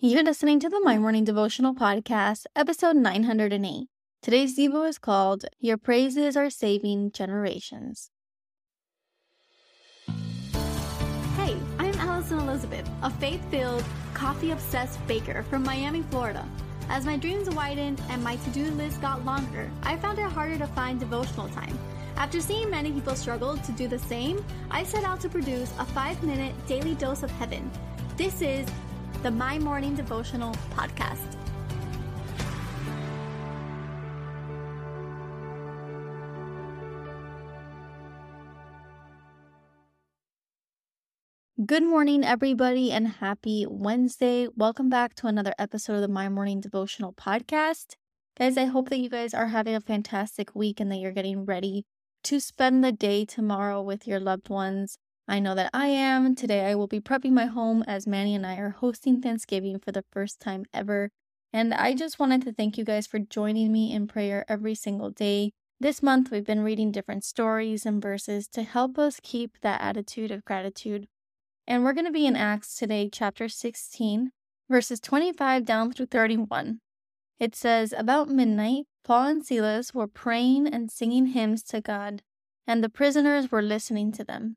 You're listening to the My Morning Devotional Podcast, episode 908. Today's Devo is called Your Praises Are Saving Generations. Hey, I'm Allison Elizabeth, a faith filled, coffee obsessed baker from Miami, Florida. As my dreams widened and my to do list got longer, I found it harder to find devotional time. After seeing many people struggle to do the same, I set out to produce a five minute daily dose of heaven. This is the My Morning Devotional Podcast. Good morning, everybody, and happy Wednesday. Welcome back to another episode of the My Morning Devotional Podcast. Guys, I hope that you guys are having a fantastic week and that you're getting ready to spend the day tomorrow with your loved ones. I know that I am. Today I will be prepping my home as Manny and I are hosting Thanksgiving for the first time ever. And I just wanted to thank you guys for joining me in prayer every single day. This month we've been reading different stories and verses to help us keep that attitude of gratitude. And we're going to be in Acts today, chapter 16, verses 25 down through 31. It says, About midnight, Paul and Silas were praying and singing hymns to God, and the prisoners were listening to them.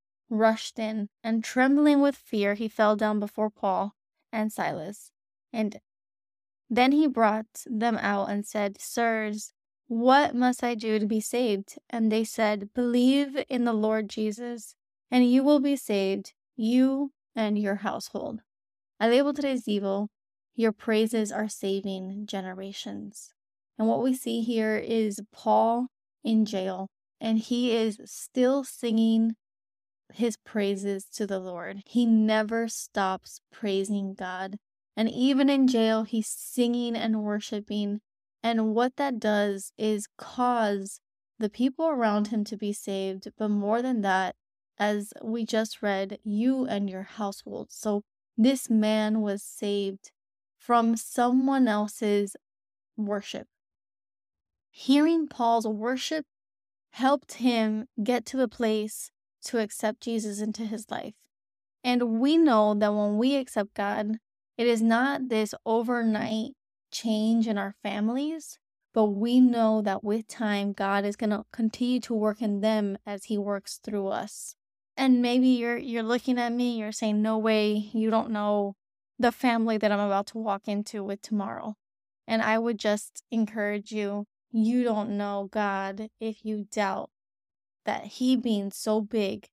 rushed in, and trembling with fear, he fell down before Paul and Silas. And then he brought them out and said, Sirs, what must I do to be saved? And they said, Believe in the Lord Jesus, and you will be saved, you and your household. I label today's Devo your praises are saving generations. And what we see here is Paul in jail, and he is still singing his praises to the Lord. He never stops praising God. And even in jail, he's singing and worshiping. And what that does is cause the people around him to be saved. But more than that, as we just read, you and your household. So this man was saved from someone else's worship. Hearing Paul's worship helped him get to the place to accept Jesus into his life. And we know that when we accept God, it is not this overnight change in our families, but we know that with time, God is going to continue to work in them as he works through us. And maybe you're you're looking at me, you're saying, "No way, you don't know the family that I'm about to walk into with tomorrow. And I would just encourage you you don't know God if you doubt that He being so big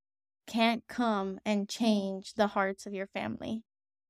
can't come and change the hearts of your family.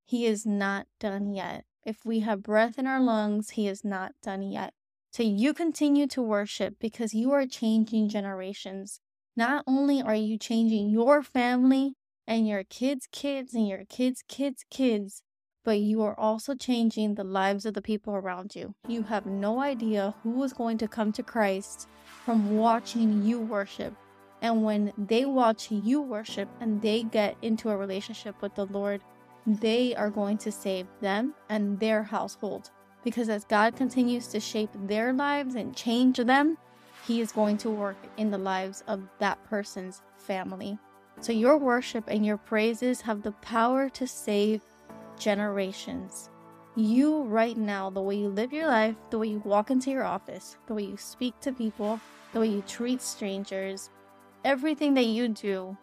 He is not done yet. If we have breath in our lungs, He is not done yet. So you continue to worship because you are changing generations. Not only are you changing your family and your kids' kids and your kids' kids' kids, but you are also changing the lives of the people around you. You have no idea who is going to come to Christ from watching you worship. And when they watch you worship and they get into a relationship with the Lord, they are going to save them and their household. Because as God continues to shape their lives and change them, He is going to work in the lives of that person's family. So, your worship and your praises have the power to save generations. You, right now, the way you live your life, the way you walk into your office, the way you speak to people, the way you treat strangers, everything that you do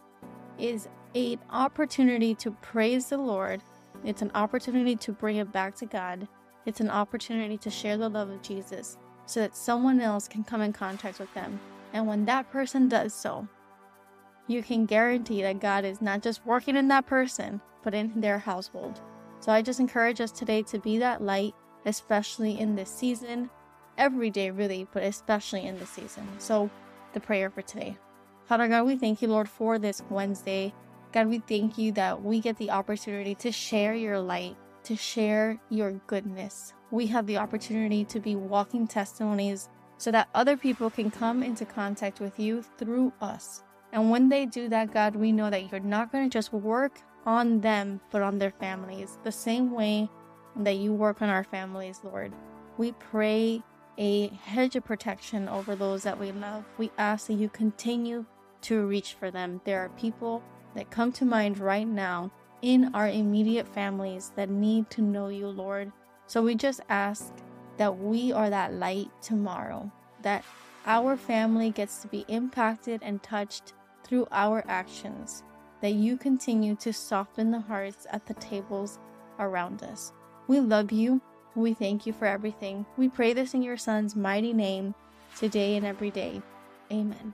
is an opportunity to praise the Lord. It's an opportunity to bring it back to God. It's an opportunity to share the love of Jesus so that someone else can come in contact with them. And when that person does so, you can guarantee that God is not just working in that person, but in their household. So I just encourage us today to be that light, especially in this season, every day, really, but especially in this season. So, the prayer for today. Father God, we thank you, Lord, for this Wednesday. God, we thank you that we get the opportunity to share your light to share your goodness. We have the opportunity to be walking testimonies so that other people can come into contact with you through us. And when they do that, God, we know that you're not going to just work on them, but on their families, the same way that you work on our families, Lord. We pray a hedge of protection over those that we love. We ask that you continue to reach for them. There are people that come to mind right now in our immediate families that need to know you, Lord. So we just ask that we are that light tomorrow, that our family gets to be impacted and touched through our actions, that you continue to soften the hearts at the tables around us. We love you. We thank you for everything. We pray this in your Son's mighty name, today and every day. Amen.